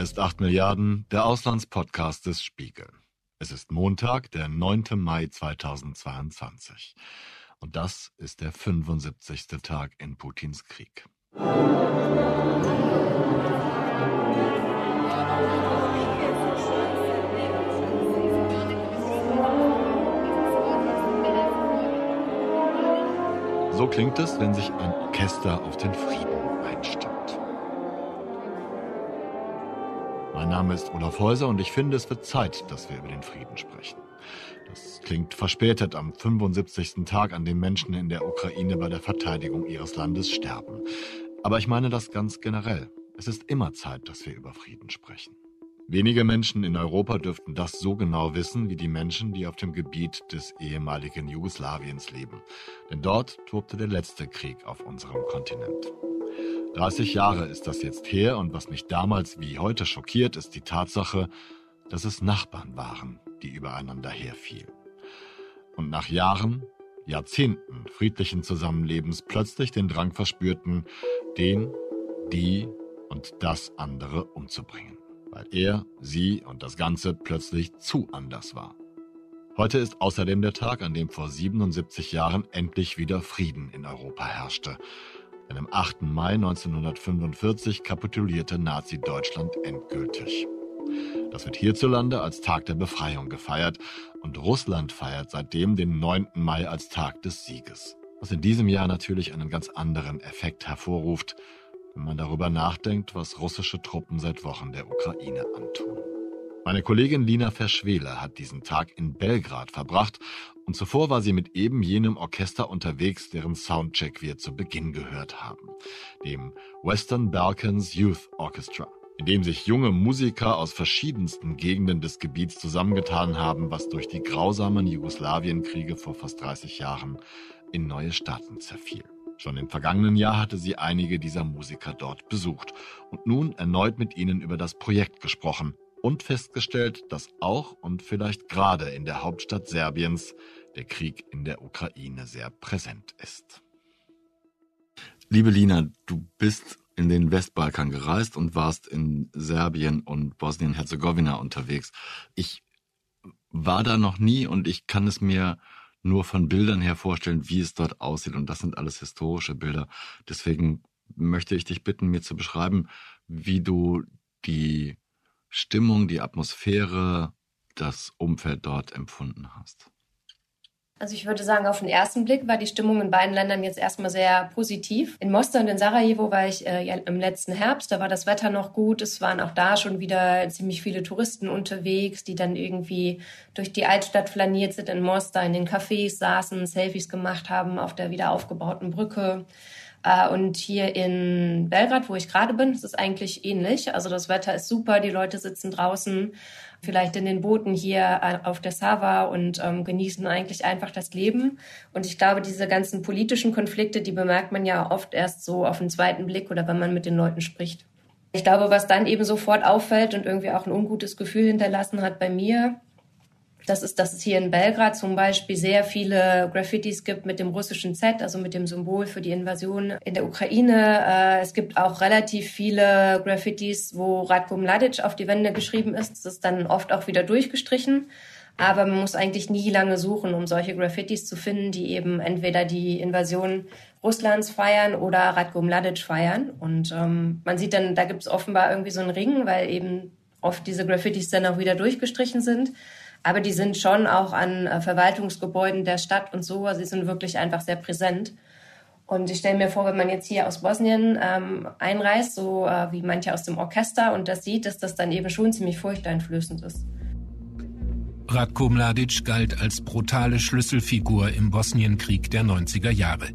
Hier ist 8 Milliarden, der Auslandspodcast des Spiegel. Es ist Montag, der 9. Mai 2022. Und das ist der 75. Tag in Putins Krieg. So klingt es, wenn sich ein Orchester auf den Frieden einstimmt. Mein Name ist Olaf Häuser und ich finde, es wird Zeit, dass wir über den Frieden sprechen. Das klingt verspätet am 75. Tag, an dem Menschen in der Ukraine bei der Verteidigung ihres Landes sterben. Aber ich meine das ganz generell. Es ist immer Zeit, dass wir über Frieden sprechen. Wenige Menschen in Europa dürften das so genau wissen wie die Menschen, die auf dem Gebiet des ehemaligen Jugoslawiens leben. Denn dort tobte der letzte Krieg auf unserem Kontinent. 30 Jahre ist das jetzt her und was mich damals wie heute schockiert, ist die Tatsache, dass es Nachbarn waren, die übereinander herfielen. Und nach Jahren, Jahrzehnten friedlichen Zusammenlebens plötzlich den Drang verspürten, den, die und das andere umzubringen, weil er, sie und das Ganze plötzlich zu anders war. Heute ist außerdem der Tag, an dem vor 77 Jahren endlich wieder Frieden in Europa herrschte denn am 8. Mai 1945 kapitulierte Nazi-Deutschland endgültig. Das wird hierzulande als Tag der Befreiung gefeiert und Russland feiert seitdem den 9. Mai als Tag des Sieges. Was in diesem Jahr natürlich einen ganz anderen Effekt hervorruft, wenn man darüber nachdenkt, was russische Truppen seit Wochen der Ukraine antun. Meine Kollegin Lina Verschwele hat diesen Tag in Belgrad verbracht und zuvor war sie mit eben jenem Orchester unterwegs, deren Soundcheck wir zu Beginn gehört haben, dem Western Balkans Youth Orchestra, in dem sich junge Musiker aus verschiedensten Gegenden des Gebiets zusammengetan haben, was durch die grausamen Jugoslawienkriege vor fast 30 Jahren in neue Staaten zerfiel. Schon im vergangenen Jahr hatte sie einige dieser Musiker dort besucht und nun erneut mit ihnen über das Projekt gesprochen, und festgestellt, dass auch und vielleicht gerade in der Hauptstadt Serbiens der Krieg in der Ukraine sehr präsent ist. Liebe Lina, du bist in den Westbalkan gereist und warst in Serbien und Bosnien-Herzegowina unterwegs. Ich war da noch nie und ich kann es mir nur von Bildern her vorstellen, wie es dort aussieht. Und das sind alles historische Bilder. Deswegen möchte ich dich bitten, mir zu beschreiben, wie du die Stimmung, die Atmosphäre, das Umfeld dort empfunden hast? Also ich würde sagen, auf den ersten Blick war die Stimmung in beiden Ländern jetzt erstmal sehr positiv. In Mostar und in Sarajevo war ich äh, im letzten Herbst, da war das Wetter noch gut. Es waren auch da schon wieder ziemlich viele Touristen unterwegs, die dann irgendwie durch die Altstadt flaniert sind in Mostar, in den Cafés saßen, Selfies gemacht haben auf der wieder aufgebauten Brücke. Äh, und hier in Belgrad, wo ich gerade bin, ist es eigentlich ähnlich. Also das Wetter ist super, die Leute sitzen draußen, vielleicht in den Booten hier äh, auf der Sava und ähm, genießen eigentlich einfach das Leben. Und ich glaube, diese ganzen politischen Konflikte, die bemerkt man ja oft erst so auf den zweiten Blick oder wenn man mit den Leuten spricht. Ich glaube, was dann eben sofort auffällt und irgendwie auch ein ungutes Gefühl hinterlassen hat bei mir, das ist, dass es hier in Belgrad zum Beispiel sehr viele Graffitis gibt mit dem russischen Z, also mit dem Symbol für die Invasion in der Ukraine. Äh, es gibt auch relativ viele Graffitis, wo Radko Mladic auf die Wände geschrieben ist. Das ist dann oft auch wieder durchgestrichen. Aber man muss eigentlich nie lange suchen, um solche Graffitis zu finden, die eben entweder die Invasion Russlands feiern oder Radko Mladic feiern. Und ähm, man sieht dann, da gibt es offenbar irgendwie so einen Ring, weil eben oft diese Graffitis dann auch wieder durchgestrichen sind. Aber die sind schon auch an äh, Verwaltungsgebäuden der Stadt und so. Sie sind wirklich einfach sehr präsent. Und ich stelle mir vor, wenn man jetzt hier aus Bosnien ähm, einreist, so äh, wie manche aus dem Orchester, und das sieht, dass das dann eben schon ziemlich furchteinflößend ist. Ratko Mladic galt als brutale Schlüsselfigur im Bosnienkrieg der 90er Jahre.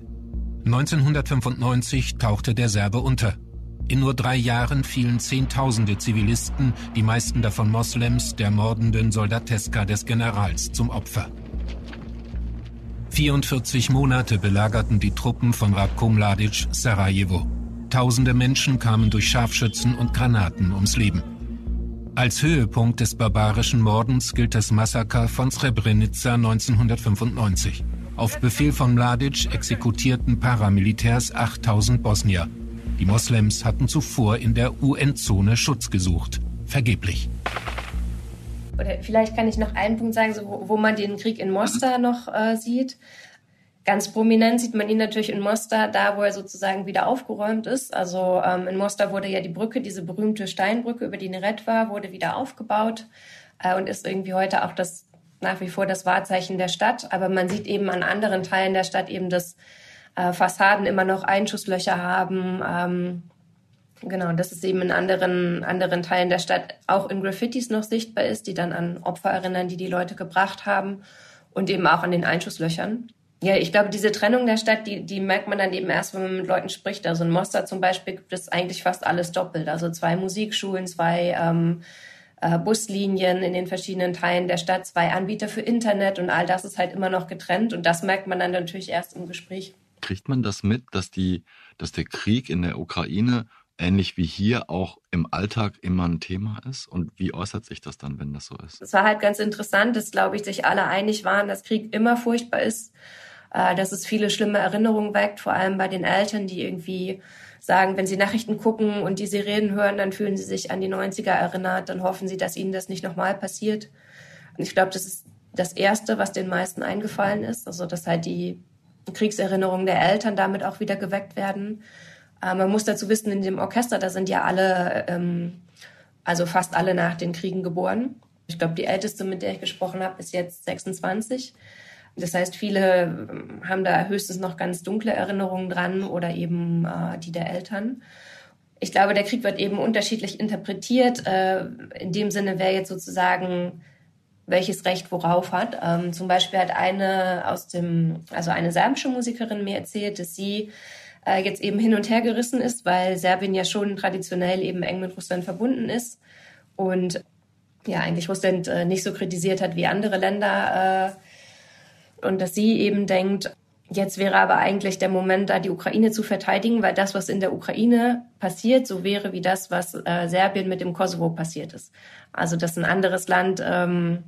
1995 tauchte der Serbe unter. In nur drei Jahren fielen Zehntausende Zivilisten, die meisten davon Moslems, der mordenden Soldateska des Generals zum Opfer. 44 Monate belagerten die Truppen von Ratko Mladic Sarajevo. Tausende Menschen kamen durch Scharfschützen und Granaten ums Leben. Als Höhepunkt des barbarischen Mordens gilt das Massaker von Srebrenica 1995. Auf Befehl von Mladic exekutierten Paramilitärs 8000 Bosnier. Die Moslems hatten zuvor in der UN-Zone Schutz gesucht. vergeblich. Oder vielleicht kann ich noch einen Punkt sagen, so, wo, wo man den Krieg in Mostar noch äh, sieht. Ganz prominent sieht man ihn natürlich in Mostar, da wo er sozusagen wieder aufgeräumt ist. Also ähm, in Mostar wurde ja die Brücke, diese berühmte Steinbrücke über die Neretva, wurde wieder aufgebaut äh, und ist irgendwie heute auch das nach wie vor das Wahrzeichen der Stadt. Aber man sieht eben an anderen Teilen der Stadt eben, dass äh, Fassaden immer noch Einschusslöcher haben. Ähm, genau, dass es eben in anderen, anderen Teilen der Stadt auch in Graffitis noch sichtbar ist, die dann an Opfer erinnern, die die Leute gebracht haben und eben auch an den Einschusslöchern. Ja, ich glaube, diese Trennung der Stadt, die, die merkt man dann eben erst, wenn man mit Leuten spricht. Also in Mostar zum Beispiel gibt es eigentlich fast alles doppelt. Also zwei Musikschulen, zwei ähm, äh, Buslinien in den verschiedenen Teilen der Stadt, zwei Anbieter für Internet und all das ist halt immer noch getrennt. Und das merkt man dann natürlich erst im Gespräch. Kriegt man das mit, dass, die, dass der Krieg in der Ukraine ähnlich wie hier auch im Alltag immer ein Thema ist? Und wie äußert sich das dann, wenn das so ist? Es war halt ganz interessant, dass, glaube ich, sich alle einig waren, dass Krieg immer furchtbar ist äh, dass es viele schlimme Erinnerungen weckt, vor allem bei den Eltern, die irgendwie sagen, wenn sie Nachrichten gucken und die Sirenen hören, dann fühlen sie sich an die 90er erinnert, dann hoffen sie, dass ihnen das nicht nochmal passiert. Und ich glaube, das ist das Erste, was den meisten eingefallen ist, also dass halt die Kriegserinnerungen der Eltern damit auch wieder geweckt werden. Äh, man muss dazu wissen, in dem Orchester, da sind ja alle, ähm, also fast alle nach den Kriegen geboren. Ich glaube, die älteste, mit der ich gesprochen habe, ist jetzt 26. Das heißt, viele ähm, haben da höchstens noch ganz dunkle Erinnerungen dran oder eben äh, die der Eltern. Ich glaube, der Krieg wird eben unterschiedlich interpretiert. Äh, in dem Sinne, wer jetzt sozusagen welches Recht worauf hat. Ähm, zum Beispiel hat eine aus dem, also eine serbische Musikerin mir erzählt, dass sie äh, jetzt eben hin und her gerissen ist, weil Serbien ja schon traditionell eben eng mit Russland verbunden ist und ja eigentlich Russland äh, nicht so kritisiert hat wie andere Länder äh, und dass sie eben denkt, jetzt wäre aber eigentlich der Moment, da die Ukraine zu verteidigen, weil das, was in der Ukraine passiert, so wäre wie das, was äh, Serbien mit dem Kosovo passiert ist. Also dass ein anderes Land ähm,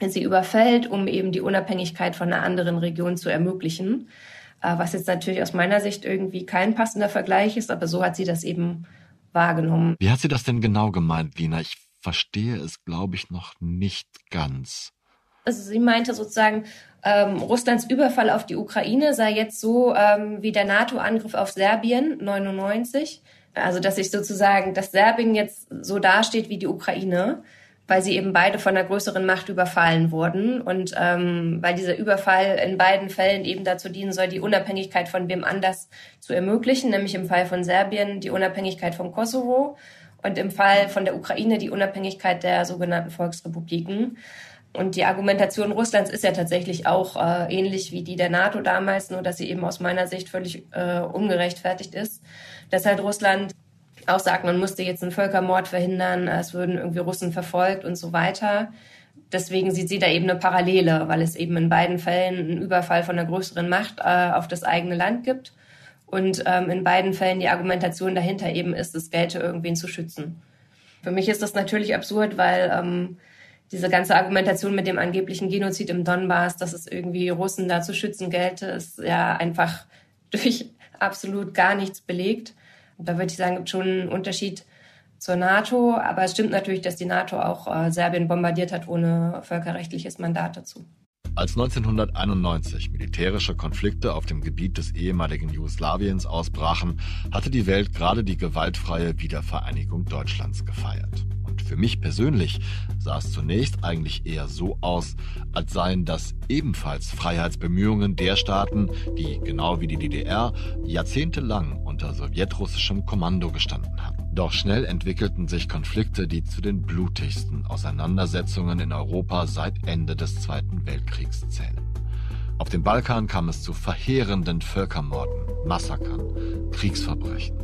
sie überfällt, um eben die Unabhängigkeit von einer anderen Region zu ermöglichen. Äh, was jetzt natürlich aus meiner Sicht irgendwie kein passender Vergleich ist, aber so hat sie das eben wahrgenommen. Wie hat sie das denn genau gemeint, Lina? Ich verstehe es, glaube ich, noch nicht ganz. Also sie meinte sozusagen, ähm, Russlands Überfall auf die Ukraine sei jetzt so ähm, wie der NATO-Angriff auf Serbien 99. Also dass sich sozusagen, dass Serbien jetzt so dasteht wie die Ukraine, weil sie eben beide von einer größeren Macht überfallen wurden und ähm, weil dieser Überfall in beiden Fällen eben dazu dienen soll, die Unabhängigkeit von wem anders zu ermöglichen, nämlich im Fall von Serbien die Unabhängigkeit vom Kosovo und im Fall von der Ukraine die Unabhängigkeit der sogenannten Volksrepubliken. Und die Argumentation Russlands ist ja tatsächlich auch äh, ähnlich wie die der NATO damals, nur dass sie eben aus meiner Sicht völlig äh, ungerechtfertigt ist. Dass halt Russland auch sagt, man musste jetzt einen Völkermord verhindern, es würden irgendwie Russen verfolgt und so weiter. Deswegen sieht sie da eben eine Parallele, weil es eben in beiden Fällen einen Überfall von einer größeren Macht äh, auf das eigene Land gibt. Und ähm, in beiden Fällen die Argumentation dahinter eben ist, es gelte irgendwen zu schützen. Für mich ist das natürlich absurd, weil ähm, diese ganze Argumentation mit dem angeblichen Genozid im Donbass, dass es irgendwie Russen da zu schützen gelte, ist ja einfach durch absolut gar nichts belegt. Und da würde ich sagen, gibt schon einen Unterschied zur NATO. Aber es stimmt natürlich, dass die NATO auch äh, Serbien bombardiert hat ohne völkerrechtliches Mandat dazu. Als 1991 militärische Konflikte auf dem Gebiet des ehemaligen Jugoslawiens ausbrachen, hatte die Welt gerade die gewaltfreie Wiedervereinigung Deutschlands gefeiert. Und für mich persönlich sah es zunächst eigentlich eher so aus, als seien das ebenfalls Freiheitsbemühungen der Staaten, die, genau wie die DDR, jahrzehntelang unter sowjetrussischem Kommando gestanden hatten. Doch schnell entwickelten sich Konflikte, die zu den blutigsten Auseinandersetzungen in Europa seit Ende des Zweiten Weltkriegs zählen. Auf dem Balkan kam es zu verheerenden Völkermorden, Massakern, Kriegsverbrechen.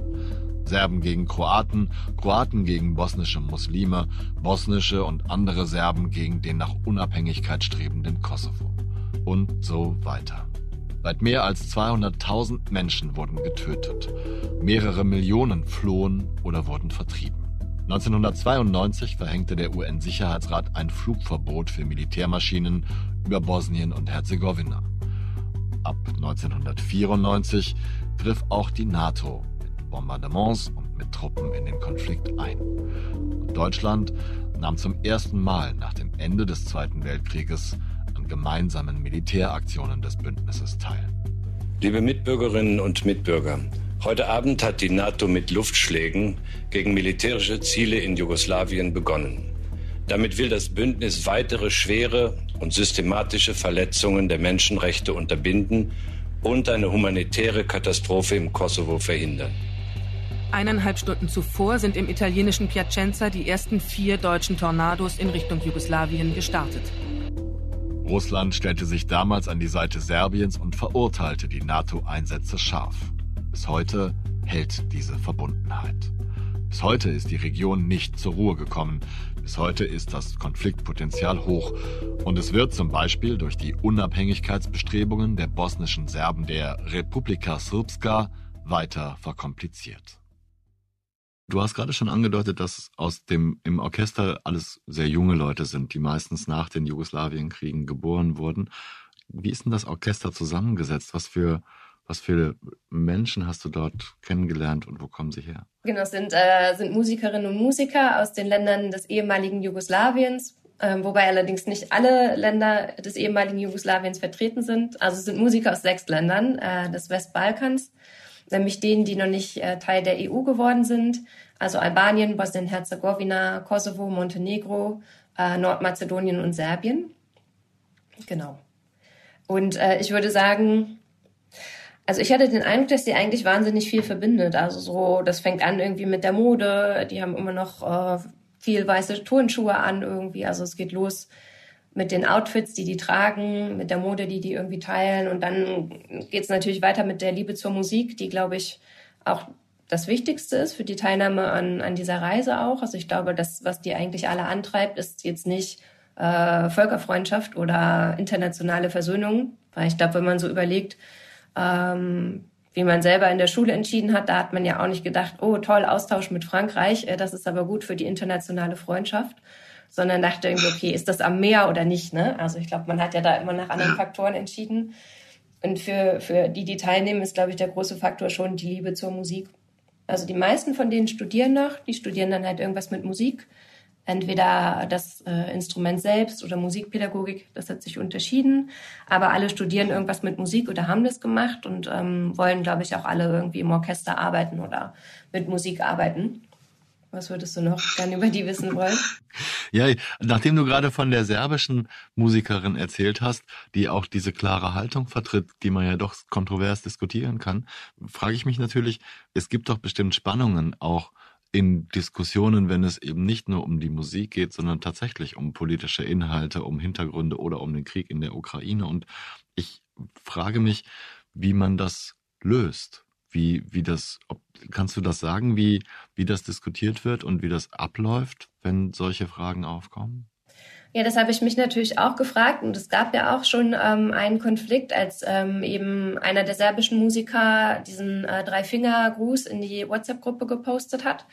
Serben gegen Kroaten, Kroaten gegen bosnische Muslime, bosnische und andere Serben gegen den nach Unabhängigkeit strebenden Kosovo. Und so weiter. Weit mehr als 200.000 Menschen wurden getötet. Mehrere Millionen flohen oder wurden vertrieben. 1992 verhängte der UN-Sicherheitsrat ein Flugverbot für Militärmaschinen über Bosnien und Herzegowina. Ab 1994 griff auch die NATO Bombardements und mit Truppen in den Konflikt ein. Und Deutschland nahm zum ersten Mal nach dem Ende des Zweiten Weltkrieges gemeinsamen Militäraktionen des Bündnisses teil. Liebe Mitbürgerinnen und Mitbürger, heute Abend hat die NATO mit Luftschlägen gegen militärische Ziele in Jugoslawien begonnen. Damit will das Bündnis weitere schwere und systematische Verletzungen der Menschenrechte unterbinden und eine humanitäre Katastrophe im Kosovo verhindern. Eineinhalb Stunden zuvor sind im italienischen Piacenza die ersten vier deutschen Tornados in Richtung Jugoslawien gestartet. Russland stellte sich damals an die Seite Serbiens und verurteilte die NATO-Einsätze scharf. Bis heute hält diese Verbundenheit. Bis heute ist die Region nicht zur Ruhe gekommen. Bis heute ist das Konfliktpotenzial hoch. Und es wird zum Beispiel durch die Unabhängigkeitsbestrebungen der bosnischen Serben der Republika Srpska weiter verkompliziert. Du hast gerade schon angedeutet, dass aus dem im Orchester alles sehr junge Leute sind, die meistens nach den Jugoslawienkriegen geboren wurden. Wie ist denn das Orchester zusammengesetzt? Was für was für Menschen hast du dort kennengelernt und wo kommen sie her? Genau, es sind, äh, sind Musikerinnen und Musiker aus den Ländern des ehemaligen Jugoslawiens, äh, wobei allerdings nicht alle Länder des ehemaligen Jugoslawiens vertreten sind. Also es sind Musiker aus sechs Ländern äh, des Westbalkans nämlich denen, die noch nicht äh, Teil der EU geworden sind, also Albanien, Bosnien-Herzegowina, Kosovo, Montenegro, äh, Nordmazedonien und Serbien. Genau. Und äh, ich würde sagen, also ich hatte den Eindruck, dass sie eigentlich wahnsinnig viel verbindet. Also so, das fängt an irgendwie mit der Mode. Die haben immer noch viel weiße Turnschuhe an irgendwie. Also es geht los mit den Outfits, die die tragen, mit der Mode, die die irgendwie teilen. Und dann geht es natürlich weiter mit der Liebe zur Musik, die, glaube ich, auch das Wichtigste ist für die Teilnahme an, an dieser Reise auch. Also ich glaube, das, was die eigentlich alle antreibt, ist jetzt nicht äh, Völkerfreundschaft oder internationale Versöhnung. Weil ich glaube, wenn man so überlegt, ähm, wie man selber in der Schule entschieden hat, da hat man ja auch nicht gedacht, oh toll, Austausch mit Frankreich, äh, das ist aber gut für die internationale Freundschaft sondern dachte irgendwie, okay, ist das am Meer oder nicht? Ne? Also ich glaube, man hat ja da immer nach anderen Faktoren entschieden. Und für, für die, die teilnehmen, ist, glaube ich, der große Faktor schon die Liebe zur Musik. Also die meisten von denen studieren noch, die studieren dann halt irgendwas mit Musik. Entweder das äh, Instrument selbst oder Musikpädagogik, das hat sich unterschieden. Aber alle studieren irgendwas mit Musik oder haben das gemacht und ähm, wollen, glaube ich, auch alle irgendwie im Orchester arbeiten oder mit Musik arbeiten. Was würdest du noch gerne über die wissen wollen? Ja, nachdem du gerade von der serbischen Musikerin erzählt hast, die auch diese klare Haltung vertritt, die man ja doch kontrovers diskutieren kann, frage ich mich natürlich, es gibt doch bestimmt Spannungen auch in Diskussionen, wenn es eben nicht nur um die Musik geht, sondern tatsächlich um politische Inhalte, um Hintergründe oder um den Krieg in der Ukraine. Und ich frage mich, wie man das löst wie, wie das, ob, kannst du das sagen, wie, wie das diskutiert wird und wie das abläuft, wenn solche Fragen aufkommen? Ja, das habe ich mich natürlich auch gefragt und es gab ja auch schon ähm, einen Konflikt, als ähm, eben einer der serbischen Musiker diesen äh, Drei-Finger-Gruß in die WhatsApp-Gruppe gepostet hat.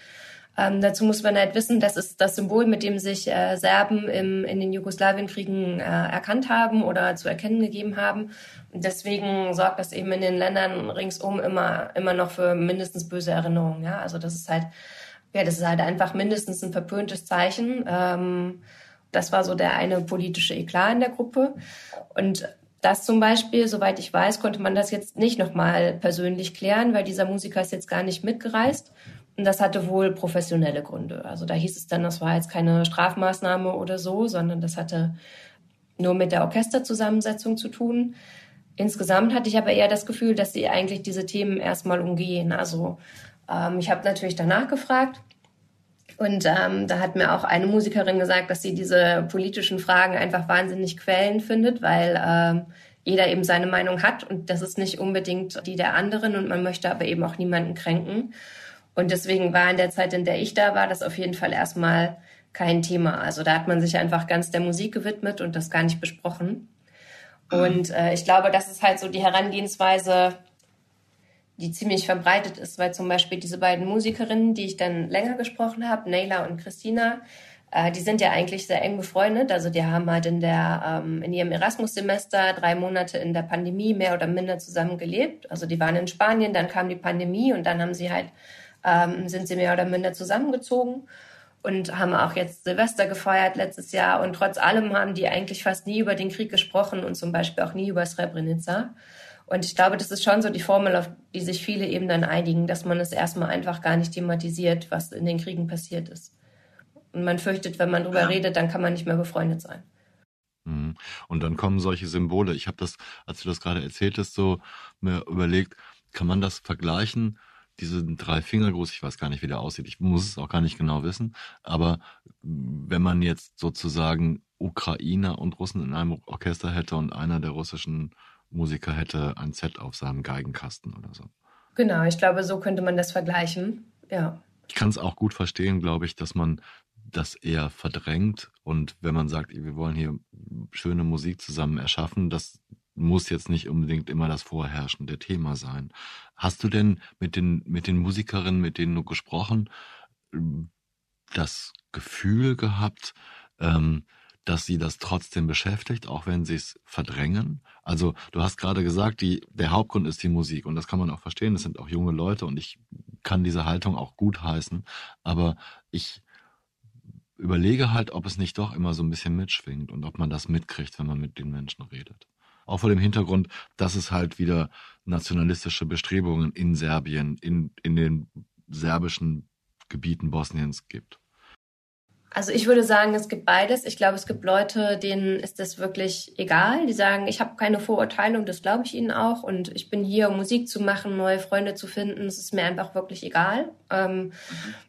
Ähm, dazu muss man halt wissen, das ist das Symbol, mit dem sich äh, Serben im, in den Jugoslawienkriegen äh, erkannt haben oder zu erkennen gegeben haben. Und deswegen sorgt das eben in den Ländern ringsum immer, immer noch für mindestens böse Erinnerungen. Ja, also das ist halt, ja, das ist halt einfach mindestens ein verpöntes Zeichen. Ähm, das war so der eine politische Eklat in der Gruppe. Und das zum Beispiel, soweit ich weiß, konnte man das jetzt nicht nochmal persönlich klären, weil dieser Musiker ist jetzt gar nicht mitgereist. Das hatte wohl professionelle Gründe. Also da hieß es dann, das war jetzt keine Strafmaßnahme oder so, sondern das hatte nur mit der Orchesterzusammensetzung zu tun. Insgesamt hatte ich aber eher das Gefühl, dass sie eigentlich diese Themen erstmal umgehen. Also ähm, ich habe natürlich danach gefragt und ähm, da hat mir auch eine Musikerin gesagt, dass sie diese politischen Fragen einfach wahnsinnig quälend findet, weil ähm, jeder eben seine Meinung hat und das ist nicht unbedingt die der anderen und man möchte aber eben auch niemanden kränken. Und deswegen war in der Zeit, in der ich da war, das auf jeden Fall erstmal kein Thema. Also da hat man sich einfach ganz der Musik gewidmet und das gar nicht besprochen. Und äh, ich glaube, das ist halt so die Herangehensweise, die ziemlich verbreitet ist, weil zum Beispiel diese beiden Musikerinnen, die ich dann länger gesprochen habe, Nayla und Christina, äh, die sind ja eigentlich sehr eng befreundet. Also die haben halt in der ähm, in ihrem Erasmus-Semester drei Monate in der Pandemie mehr oder minder zusammen gelebt. Also die waren in Spanien, dann kam die Pandemie und dann haben sie halt ähm, sind sie mehr oder minder zusammengezogen. und haben auch jetzt Silvester gefeiert letztes Jahr. Und trotz allem haben die eigentlich fast nie über den Krieg gesprochen und zum Beispiel auch nie über Srebrenica. Und ich glaube, das ist schon so die Formel, auf die sich viele eben dann einigen, dass man es erstmal einfach gar nicht thematisiert, was in den Kriegen passiert ist. Und man fürchtet, wenn man drüber ja. redet, dann kann man nicht mehr befreundet sein. Mhm. Und dann kommen solche Symbole. Ich habe das, als du das gerade erzähltest, so mir überlegt, kann man das vergleichen? Diesen drei Fingergruß, ich weiß gar nicht, wie der aussieht. Ich muss es auch gar nicht genau wissen. Aber wenn man jetzt sozusagen Ukrainer und Russen in einem Orchester hätte und einer der russischen Musiker hätte ein Z auf seinem Geigenkasten oder so. Genau, ich glaube, so könnte man das vergleichen. Ja. Ich kann es auch gut verstehen, glaube ich, dass man das eher verdrängt und wenn man sagt, wir wollen hier schöne Musik zusammen erschaffen, das muss jetzt nicht unbedingt immer das vorherrschende Thema sein. Hast du denn mit den, mit den Musikerinnen, mit denen du gesprochen, das Gefühl gehabt, ähm, dass sie das trotzdem beschäftigt, auch wenn sie es verdrängen. Also du hast gerade gesagt, die, der Hauptgrund ist die Musik und das kann man auch verstehen. Das sind auch junge Leute und ich kann diese Haltung auch gut heißen. Aber ich überlege halt, ob es nicht doch immer so ein bisschen mitschwingt und ob man das mitkriegt, wenn man mit den Menschen redet. Auch vor dem Hintergrund, dass es halt wieder nationalistische Bestrebungen in Serbien, in, in den serbischen Gebieten Bosniens gibt. Also ich würde sagen, es gibt beides. Ich glaube, es gibt Leute, denen ist das wirklich egal. Die sagen, ich habe keine Vorurteilung, das glaube ich ihnen auch. Und ich bin hier, um Musik zu machen, neue Freunde zu finden. Es ist mir einfach wirklich egal. Ähm,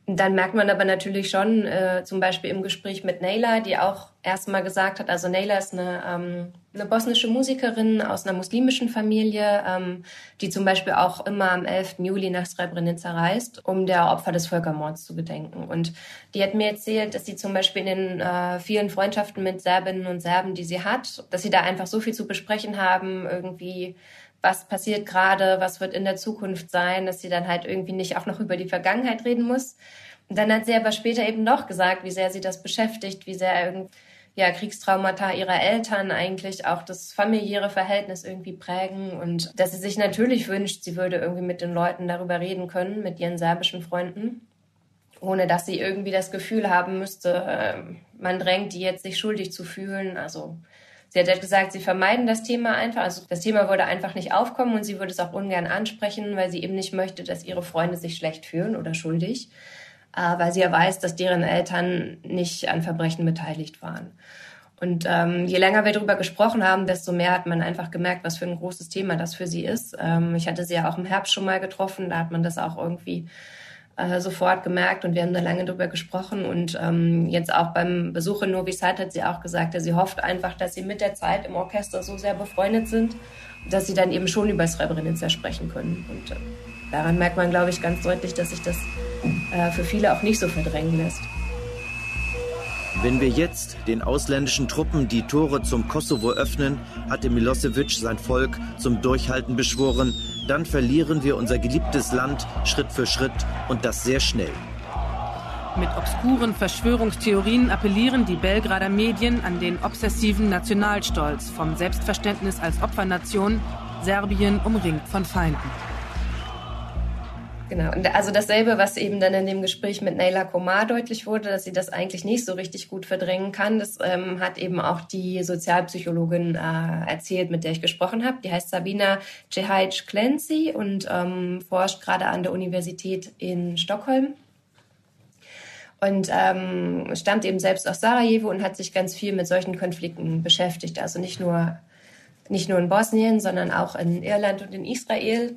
mhm. Dann merkt man aber natürlich schon, äh, zum Beispiel im Gespräch mit Naila, die auch erstmal gesagt hat, also Naila ist eine, ähm, eine bosnische Musikerin aus einer muslimischen Familie, ähm, die zum Beispiel auch immer am 11. Juli nach Srebrenica reist, um der Opfer des Völkermords zu gedenken. Und die hat mir erzählt, dass sie zum Beispiel in den äh, vielen Freundschaften mit Serbinnen und Serben, die sie hat, dass sie da einfach so viel zu besprechen haben, irgendwie was passiert gerade, was wird in der Zukunft sein, dass sie dann halt irgendwie nicht auch noch über die Vergangenheit reden muss. Und dann hat sie aber später eben doch gesagt, wie sehr sie das beschäftigt, wie sehr irgendwie ja, Kriegstraumata ihrer Eltern eigentlich auch das familiäre Verhältnis irgendwie prägen und dass sie sich natürlich wünscht, sie würde irgendwie mit den Leuten darüber reden können, mit ihren serbischen Freunden, ohne dass sie irgendwie das Gefühl haben müsste, ähm, man drängt die jetzt sich schuldig zu fühlen. Also sie hat halt gesagt, sie vermeiden das Thema einfach. Also das Thema würde einfach nicht aufkommen und sie würde es auch ungern ansprechen, weil sie eben nicht möchte, dass ihre Freunde sich schlecht fühlen oder schuldig. Äh, weil sie ja weiß, dass deren Eltern nicht an Verbrechen beteiligt waren. Und ähm, je länger wir darüber gesprochen haben, desto mehr hat man einfach gemerkt, was für ein großes Thema das für sie ist. Ähm, ich hatte sie ja auch im Herbst schon mal getroffen, da hat man das auch irgendwie äh, sofort gemerkt und wir haben da lange drüber gesprochen. Und ähm, jetzt auch beim Besuch in Novi Sad hat sie auch gesagt, dass sie hofft einfach, dass sie mit der Zeit im Orchester so sehr befreundet sind, dass sie dann eben schon über Srebrenica sprechen können. Und äh, daran merkt man, glaube ich, ganz deutlich, dass sich das äh, für viele auch nicht so verdrängen lässt. Wenn wir jetzt den ausländischen Truppen die Tore zum Kosovo öffnen, hatte Milosevic sein Volk zum Durchhalten beschworen, dann verlieren wir unser geliebtes Land Schritt für Schritt und das sehr schnell. Mit obskuren Verschwörungstheorien appellieren die Belgrader Medien an den obsessiven Nationalstolz vom Selbstverständnis als Opfernation, Serbien umringt von Feinden. Genau, und also dasselbe, was eben dann in dem Gespräch mit Naila Komar deutlich wurde, dass sie das eigentlich nicht so richtig gut verdrängen kann, das ähm, hat eben auch die Sozialpsychologin äh, erzählt, mit der ich gesprochen habe. Die heißt Sabina Cehajic Clancy und ähm, forscht gerade an der Universität in Stockholm und ähm, stammt eben selbst aus Sarajevo und hat sich ganz viel mit solchen Konflikten beschäftigt. Also nicht nur nicht nur in Bosnien, sondern auch in Irland und in Israel.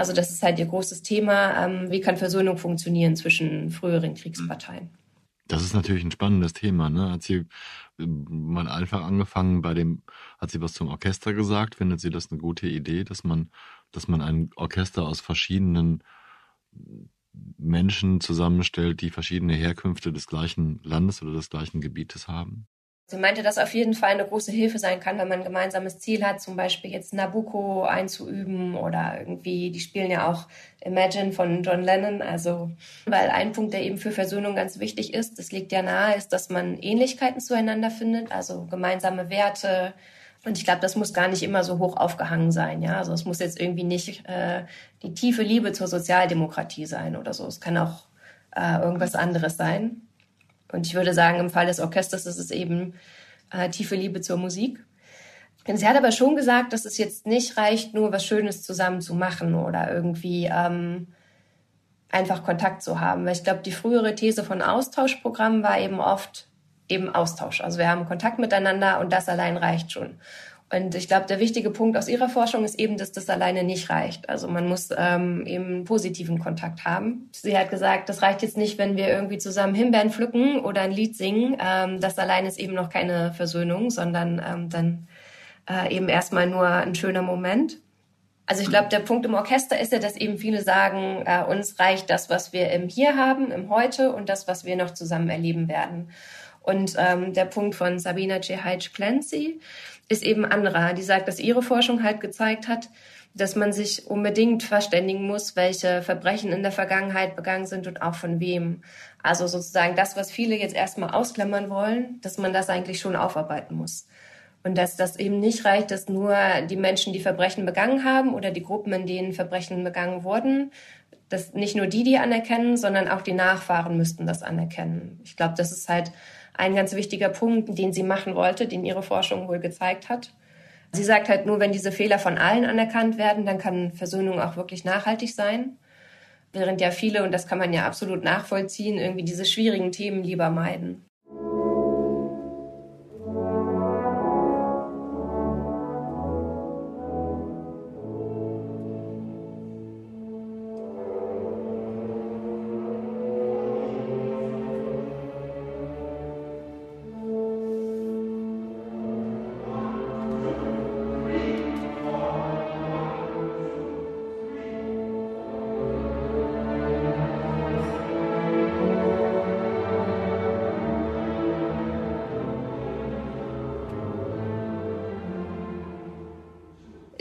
Also das ist halt ihr großes Thema. Ähm, wie kann Versöhnung funktionieren zwischen früheren Kriegsparteien? Das ist natürlich ein spannendes Thema. Ne? Hat sie äh, mal einfach angefangen bei dem, hat sie was zum Orchester gesagt? Findet sie das eine gute Idee, dass man, dass man ein Orchester aus verschiedenen Menschen zusammenstellt, die verschiedene Herkünfte des gleichen Landes oder des gleichen Gebietes haben? Sie meinte, dass auf jeden Fall eine große Hilfe sein kann, wenn man ein gemeinsames Ziel hat, zum Beispiel jetzt Nabucco einzuüben oder irgendwie, die spielen ja auch Imagine von John Lennon, also, weil ein Punkt, der eben für Versöhnung ganz wichtig ist, das liegt ja nahe, ist, dass man Ähnlichkeiten zueinander findet, also gemeinsame Werte. Und ich glaube, das muss gar nicht immer so hoch aufgehangen sein, ja. Also es muss jetzt irgendwie nicht äh, die tiefe Liebe zur Sozialdemokratie sein oder so. Es kann auch äh, irgendwas anderes sein. Und ich würde sagen, im Fall des Orchesters ist es eben äh, tiefe Liebe zur Musik. Und sie hat aber schon gesagt, dass es jetzt nicht reicht, nur was Schönes zusammen zu machen oder irgendwie ähm, einfach Kontakt zu haben. Weil ich glaube, die frühere These von Austauschprogrammen war eben oft eben Austausch. Also wir haben Kontakt miteinander und das allein reicht schon. Und ich glaube, der wichtige Punkt aus ihrer Forschung ist eben, dass das alleine nicht reicht. Also man muss ähm, eben positiven Kontakt haben. Sie hat gesagt, das reicht jetzt nicht, wenn wir irgendwie zusammen Himbeeren pflücken oder ein Lied singen. Ähm, das allein ist eben noch keine Versöhnung, sondern ähm, dann äh, eben erstmal nur ein schöner Moment. Also ich glaube, der Punkt im Orchester ist ja, dass eben viele sagen, äh, uns reicht das, was wir im Hier haben, im Heute und das, was wir noch zusammen erleben werden. Und ähm, der Punkt von Sabina Cehaij-Clancy ist eben anderer. Die sagt, dass ihre Forschung halt gezeigt hat, dass man sich unbedingt verständigen muss, welche Verbrechen in der Vergangenheit begangen sind und auch von wem. Also sozusagen das, was viele jetzt erstmal ausklammern wollen, dass man das eigentlich schon aufarbeiten muss. Und dass das eben nicht reicht, dass nur die Menschen, die Verbrechen begangen haben oder die Gruppen, in denen Verbrechen begangen wurden, dass nicht nur die die anerkennen, sondern auch die Nachfahren müssten das anerkennen. Ich glaube, das ist halt ein ganz wichtiger Punkt, den sie machen wollte, den ihre Forschung wohl gezeigt hat. Sie sagt halt nur, wenn diese Fehler von allen anerkannt werden, dann kann Versöhnung auch wirklich nachhaltig sein. Während ja viele, und das kann man ja absolut nachvollziehen, irgendwie diese schwierigen Themen lieber meiden.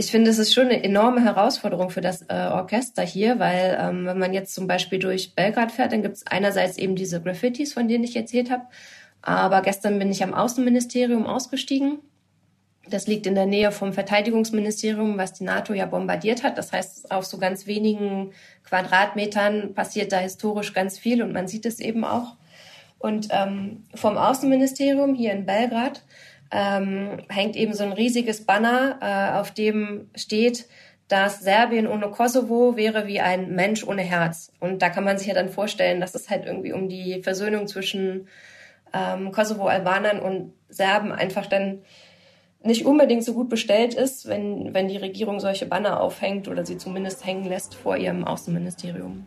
Ich finde, es ist schon eine enorme Herausforderung für das äh, Orchester hier, weil ähm, wenn man jetzt zum Beispiel durch Belgrad fährt, dann gibt es einerseits eben diese Graffitis, von denen ich erzählt habe. Aber gestern bin ich am Außenministerium ausgestiegen. Das liegt in der Nähe vom Verteidigungsministerium, was die NATO ja bombardiert hat. Das heißt, auf so ganz wenigen Quadratmetern passiert da historisch ganz viel und man sieht es eben auch. Und ähm, vom Außenministerium hier in Belgrad ähm, hängt eben so ein riesiges Banner, äh, auf dem steht, dass Serbien ohne Kosovo wäre wie ein Mensch ohne Herz. Und da kann man sich ja dann vorstellen, dass es halt irgendwie um die Versöhnung zwischen ähm, Kosovo-Albanern und Serben einfach dann nicht unbedingt so gut bestellt ist, wenn, wenn die Regierung solche Banner aufhängt oder sie zumindest hängen lässt vor ihrem Außenministerium.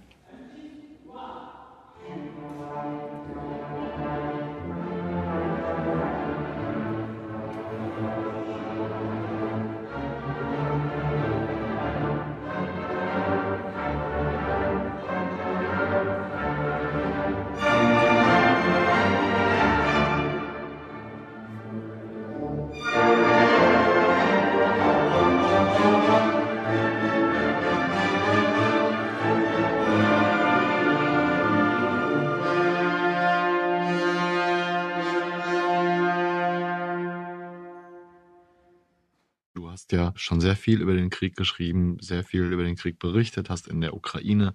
Ja schon sehr viel über den Krieg geschrieben, sehr viel über den Krieg berichtet, hast in der Ukraine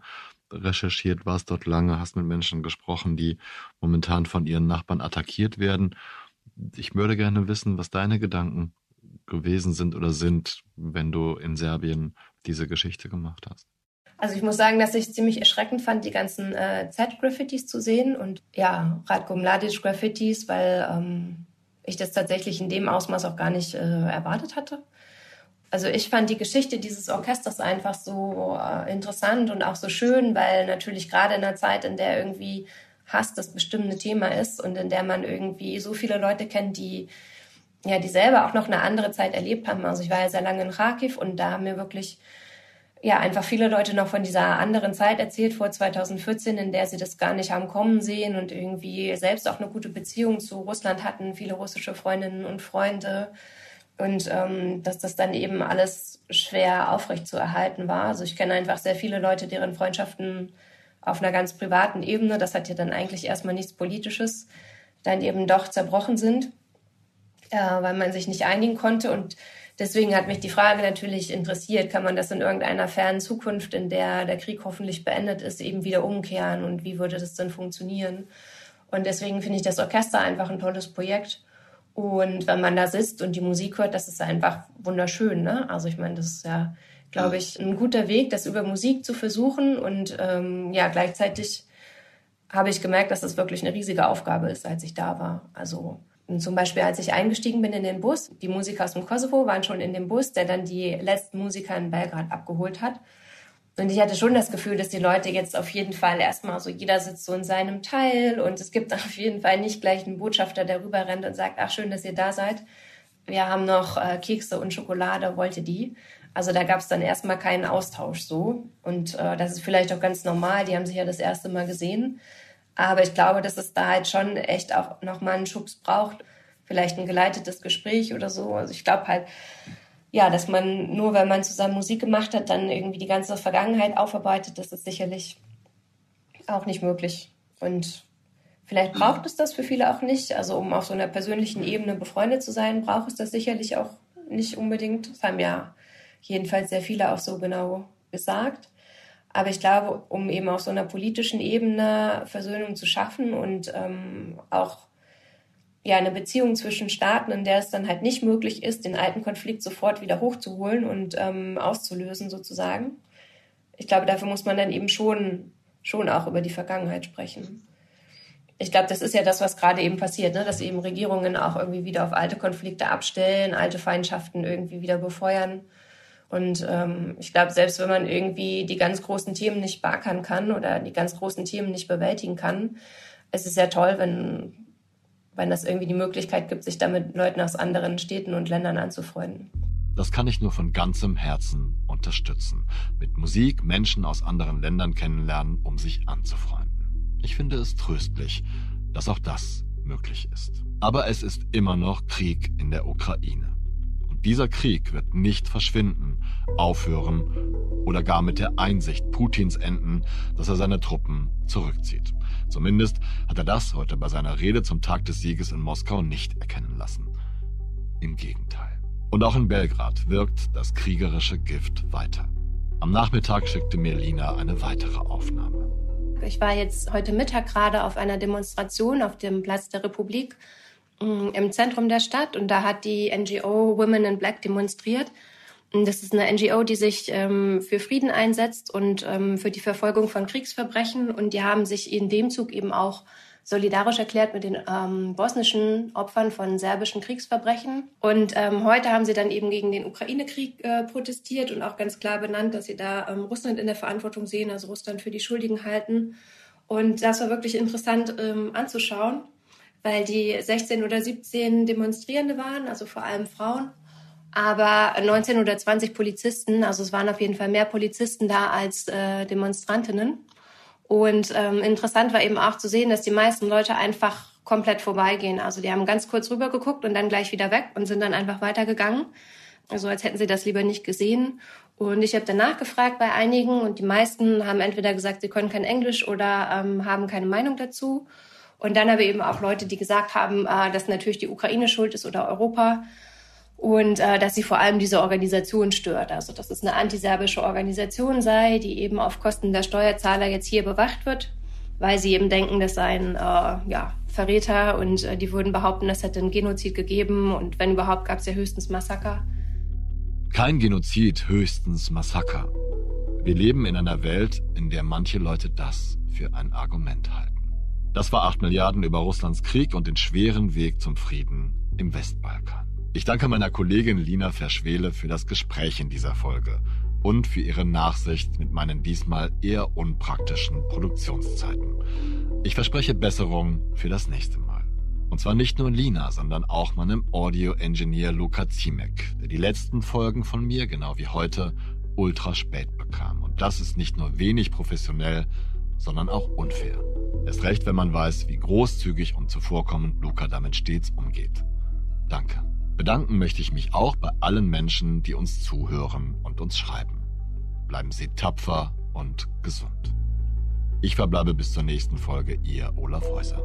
recherchiert, warst dort lange, hast mit Menschen gesprochen, die momentan von ihren Nachbarn attackiert werden. Ich würde gerne wissen, was deine Gedanken gewesen sind oder sind, wenn du in Serbien diese Geschichte gemacht hast. Also ich muss sagen, dass ich ziemlich erschreckend fand, die ganzen äh, Z-Graffitis zu sehen und ja, Radko Mladic-Graffitis, weil ähm, ich das tatsächlich in dem Ausmaß auch gar nicht äh, erwartet hatte also ich fand die Geschichte dieses Orchesters einfach so äh, interessant und auch so schön, weil natürlich gerade in einer Zeit, in der irgendwie Hass das bestimmende Thema ist und in der man irgendwie so viele Leute kennt, die ja, die selber auch noch eine andere Zeit erlebt haben. Also ich war ja sehr lange in Kharkiv und da haben mir wirklich ja einfach viele Leute noch von dieser anderen Zeit erzählt vor 2014, in der sie das gar nicht haben kommen sehen und irgendwie selbst auch eine gute Beziehung zu Russland hatten, viele russische Freundinnen und Freunde und ähm, dass das dann eben alles schwer aufrecht zu erhalten war. Also ich kenne einfach sehr viele Leute, deren Freundschaften auf einer ganz privaten Ebene, das hat ja dann eigentlich erstmal nichts Politisches, dann eben doch zerbrochen sind, äh, weil man sich nicht einigen konnte. Und deswegen hat mich die Frage natürlich interessiert, kann man das in irgendeiner fernen Zukunft, in der der Krieg hoffentlich beendet ist, eben wieder umkehren und wie würde das dann funktionieren? Und deswegen finde ich das Orchester einfach ein tolles Projekt. Und wenn man da sitzt und die Musik hört, das ist einfach wunderschön. Ne? Also ich meine, das ist ja, glaube ich, ein guter Weg, das über Musik zu versuchen. Und ähm, ja, gleichzeitig habe ich gemerkt, dass das wirklich eine riesige Aufgabe ist, als ich da war. Also zum Beispiel, als ich eingestiegen bin in den Bus, die Musiker aus dem Kosovo waren schon in dem Bus, der dann die letzten Musiker in Belgrad abgeholt hat. Und ich hatte schon das Gefühl, dass die Leute jetzt auf jeden Fall erstmal so, jeder sitzt so in seinem Teil und es gibt auf jeden Fall nicht gleich einen Botschafter, der rüber rennt und sagt, ach schön, dass ihr da seid. Wir haben noch äh, Kekse und Schokolade, wollt ihr die? Also da gab es dann erstmal keinen Austausch so. Und äh, das ist vielleicht auch ganz normal, die haben sich ja das erste Mal gesehen. Aber ich glaube, dass es da halt schon echt auch nochmal einen Schubs braucht. Vielleicht ein geleitetes Gespräch oder so. Also ich glaube halt, ja, dass man nur, weil man zusammen Musik gemacht hat, dann irgendwie die ganze Vergangenheit aufarbeitet, das ist sicherlich auch nicht möglich. Und vielleicht braucht es das für viele auch nicht. Also um auf so einer persönlichen Ebene befreundet zu sein, braucht es das sicherlich auch nicht unbedingt. Das haben ja jedenfalls sehr viele auch so genau gesagt. Aber ich glaube, um eben auf so einer politischen Ebene Versöhnung zu schaffen und ähm, auch ja eine Beziehung zwischen Staaten, in der es dann halt nicht möglich ist, den alten Konflikt sofort wieder hochzuholen und ähm, auszulösen sozusagen. Ich glaube, dafür muss man dann eben schon schon auch über die Vergangenheit sprechen. Ich glaube, das ist ja das, was gerade eben passiert, ne? dass eben Regierungen auch irgendwie wieder auf alte Konflikte abstellen, alte Feindschaften irgendwie wieder befeuern. Und ähm, ich glaube, selbst wenn man irgendwie die ganz großen Themen nicht beackern kann oder die ganz großen Themen nicht bewältigen kann, es ist ja toll, wenn wenn das irgendwie die Möglichkeit gibt, sich damit Leuten aus anderen Städten und Ländern anzufreunden. Das kann ich nur von ganzem Herzen unterstützen. Mit Musik Menschen aus anderen Ländern kennenlernen, um sich anzufreunden. Ich finde es tröstlich, dass auch das möglich ist. Aber es ist immer noch Krieg in der Ukraine. Und dieser Krieg wird nicht verschwinden, aufhören oder gar mit der Einsicht Putins enden, dass er seine Truppen zurückzieht. Zumindest hat er das heute bei seiner Rede zum Tag des Sieges in Moskau nicht erkennen lassen. Im Gegenteil. Und auch in Belgrad wirkt das kriegerische Gift weiter. Am Nachmittag schickte mir Lina eine weitere Aufnahme. Ich war jetzt heute Mittag gerade auf einer Demonstration auf dem Platz der Republik mm, im Zentrum der Stadt und da hat die NGO Women in Black demonstriert. Das ist eine NGO, die sich ähm, für Frieden einsetzt und ähm, für die Verfolgung von Kriegsverbrechen. Und die haben sich in dem Zug eben auch solidarisch erklärt mit den ähm, bosnischen Opfern von serbischen Kriegsverbrechen. Und ähm, heute haben sie dann eben gegen den Ukraine-Krieg äh, protestiert und auch ganz klar benannt, dass sie da ähm, Russland in der Verantwortung sehen, also Russland für die Schuldigen halten. Und das war wirklich interessant ähm, anzuschauen, weil die 16 oder 17 Demonstrierende waren, also vor allem Frauen aber 19 oder 20 Polizisten, also es waren auf jeden Fall mehr Polizisten da als äh, Demonstrantinnen. Und ähm, interessant war eben auch zu sehen, dass die meisten Leute einfach komplett vorbeigehen. Also die haben ganz kurz rüber geguckt und dann gleich wieder weg und sind dann einfach weitergegangen. Also als hätten sie das lieber nicht gesehen. Und ich habe danach gefragt bei einigen und die meisten haben entweder gesagt, sie können kein Englisch oder ähm, haben keine Meinung dazu. Und dann habe ich eben auch Leute, die gesagt haben, äh, dass natürlich die Ukraine schuld ist oder Europa und äh, dass sie vor allem diese Organisation stört. Also dass es eine antiserbische Organisation sei, die eben auf Kosten der Steuerzahler jetzt hier bewacht wird, weil sie eben denken, das seien äh, ja, Verräter und äh, die würden behaupten, es hätte einen Genozid gegeben und wenn überhaupt gab es ja höchstens Massaker. Kein Genozid, höchstens Massaker. Wir leben in einer Welt, in der manche Leute das für ein Argument halten. Das war acht Milliarden über Russlands Krieg und den schweren Weg zum Frieden im Westbalkan. Ich danke meiner Kollegin Lina Verschwele für das Gespräch in dieser Folge und für ihre Nachsicht mit meinen diesmal eher unpraktischen Produktionszeiten. Ich verspreche Besserung für das nächste Mal. Und zwar nicht nur Lina, sondern auch meinem Audio-Engineer Luca Ziemek, der die letzten Folgen von mir, genau wie heute, ultra spät bekam. Und das ist nicht nur wenig professionell, sondern auch unfair. Erst recht, wenn man weiß, wie großzügig und zuvorkommend Luca damit stets umgeht. Danke. Bedanken möchte ich mich auch bei allen Menschen, die uns zuhören und uns schreiben. Bleiben Sie tapfer und gesund. Ich verbleibe bis zur nächsten Folge, Ihr Olaf Häuser.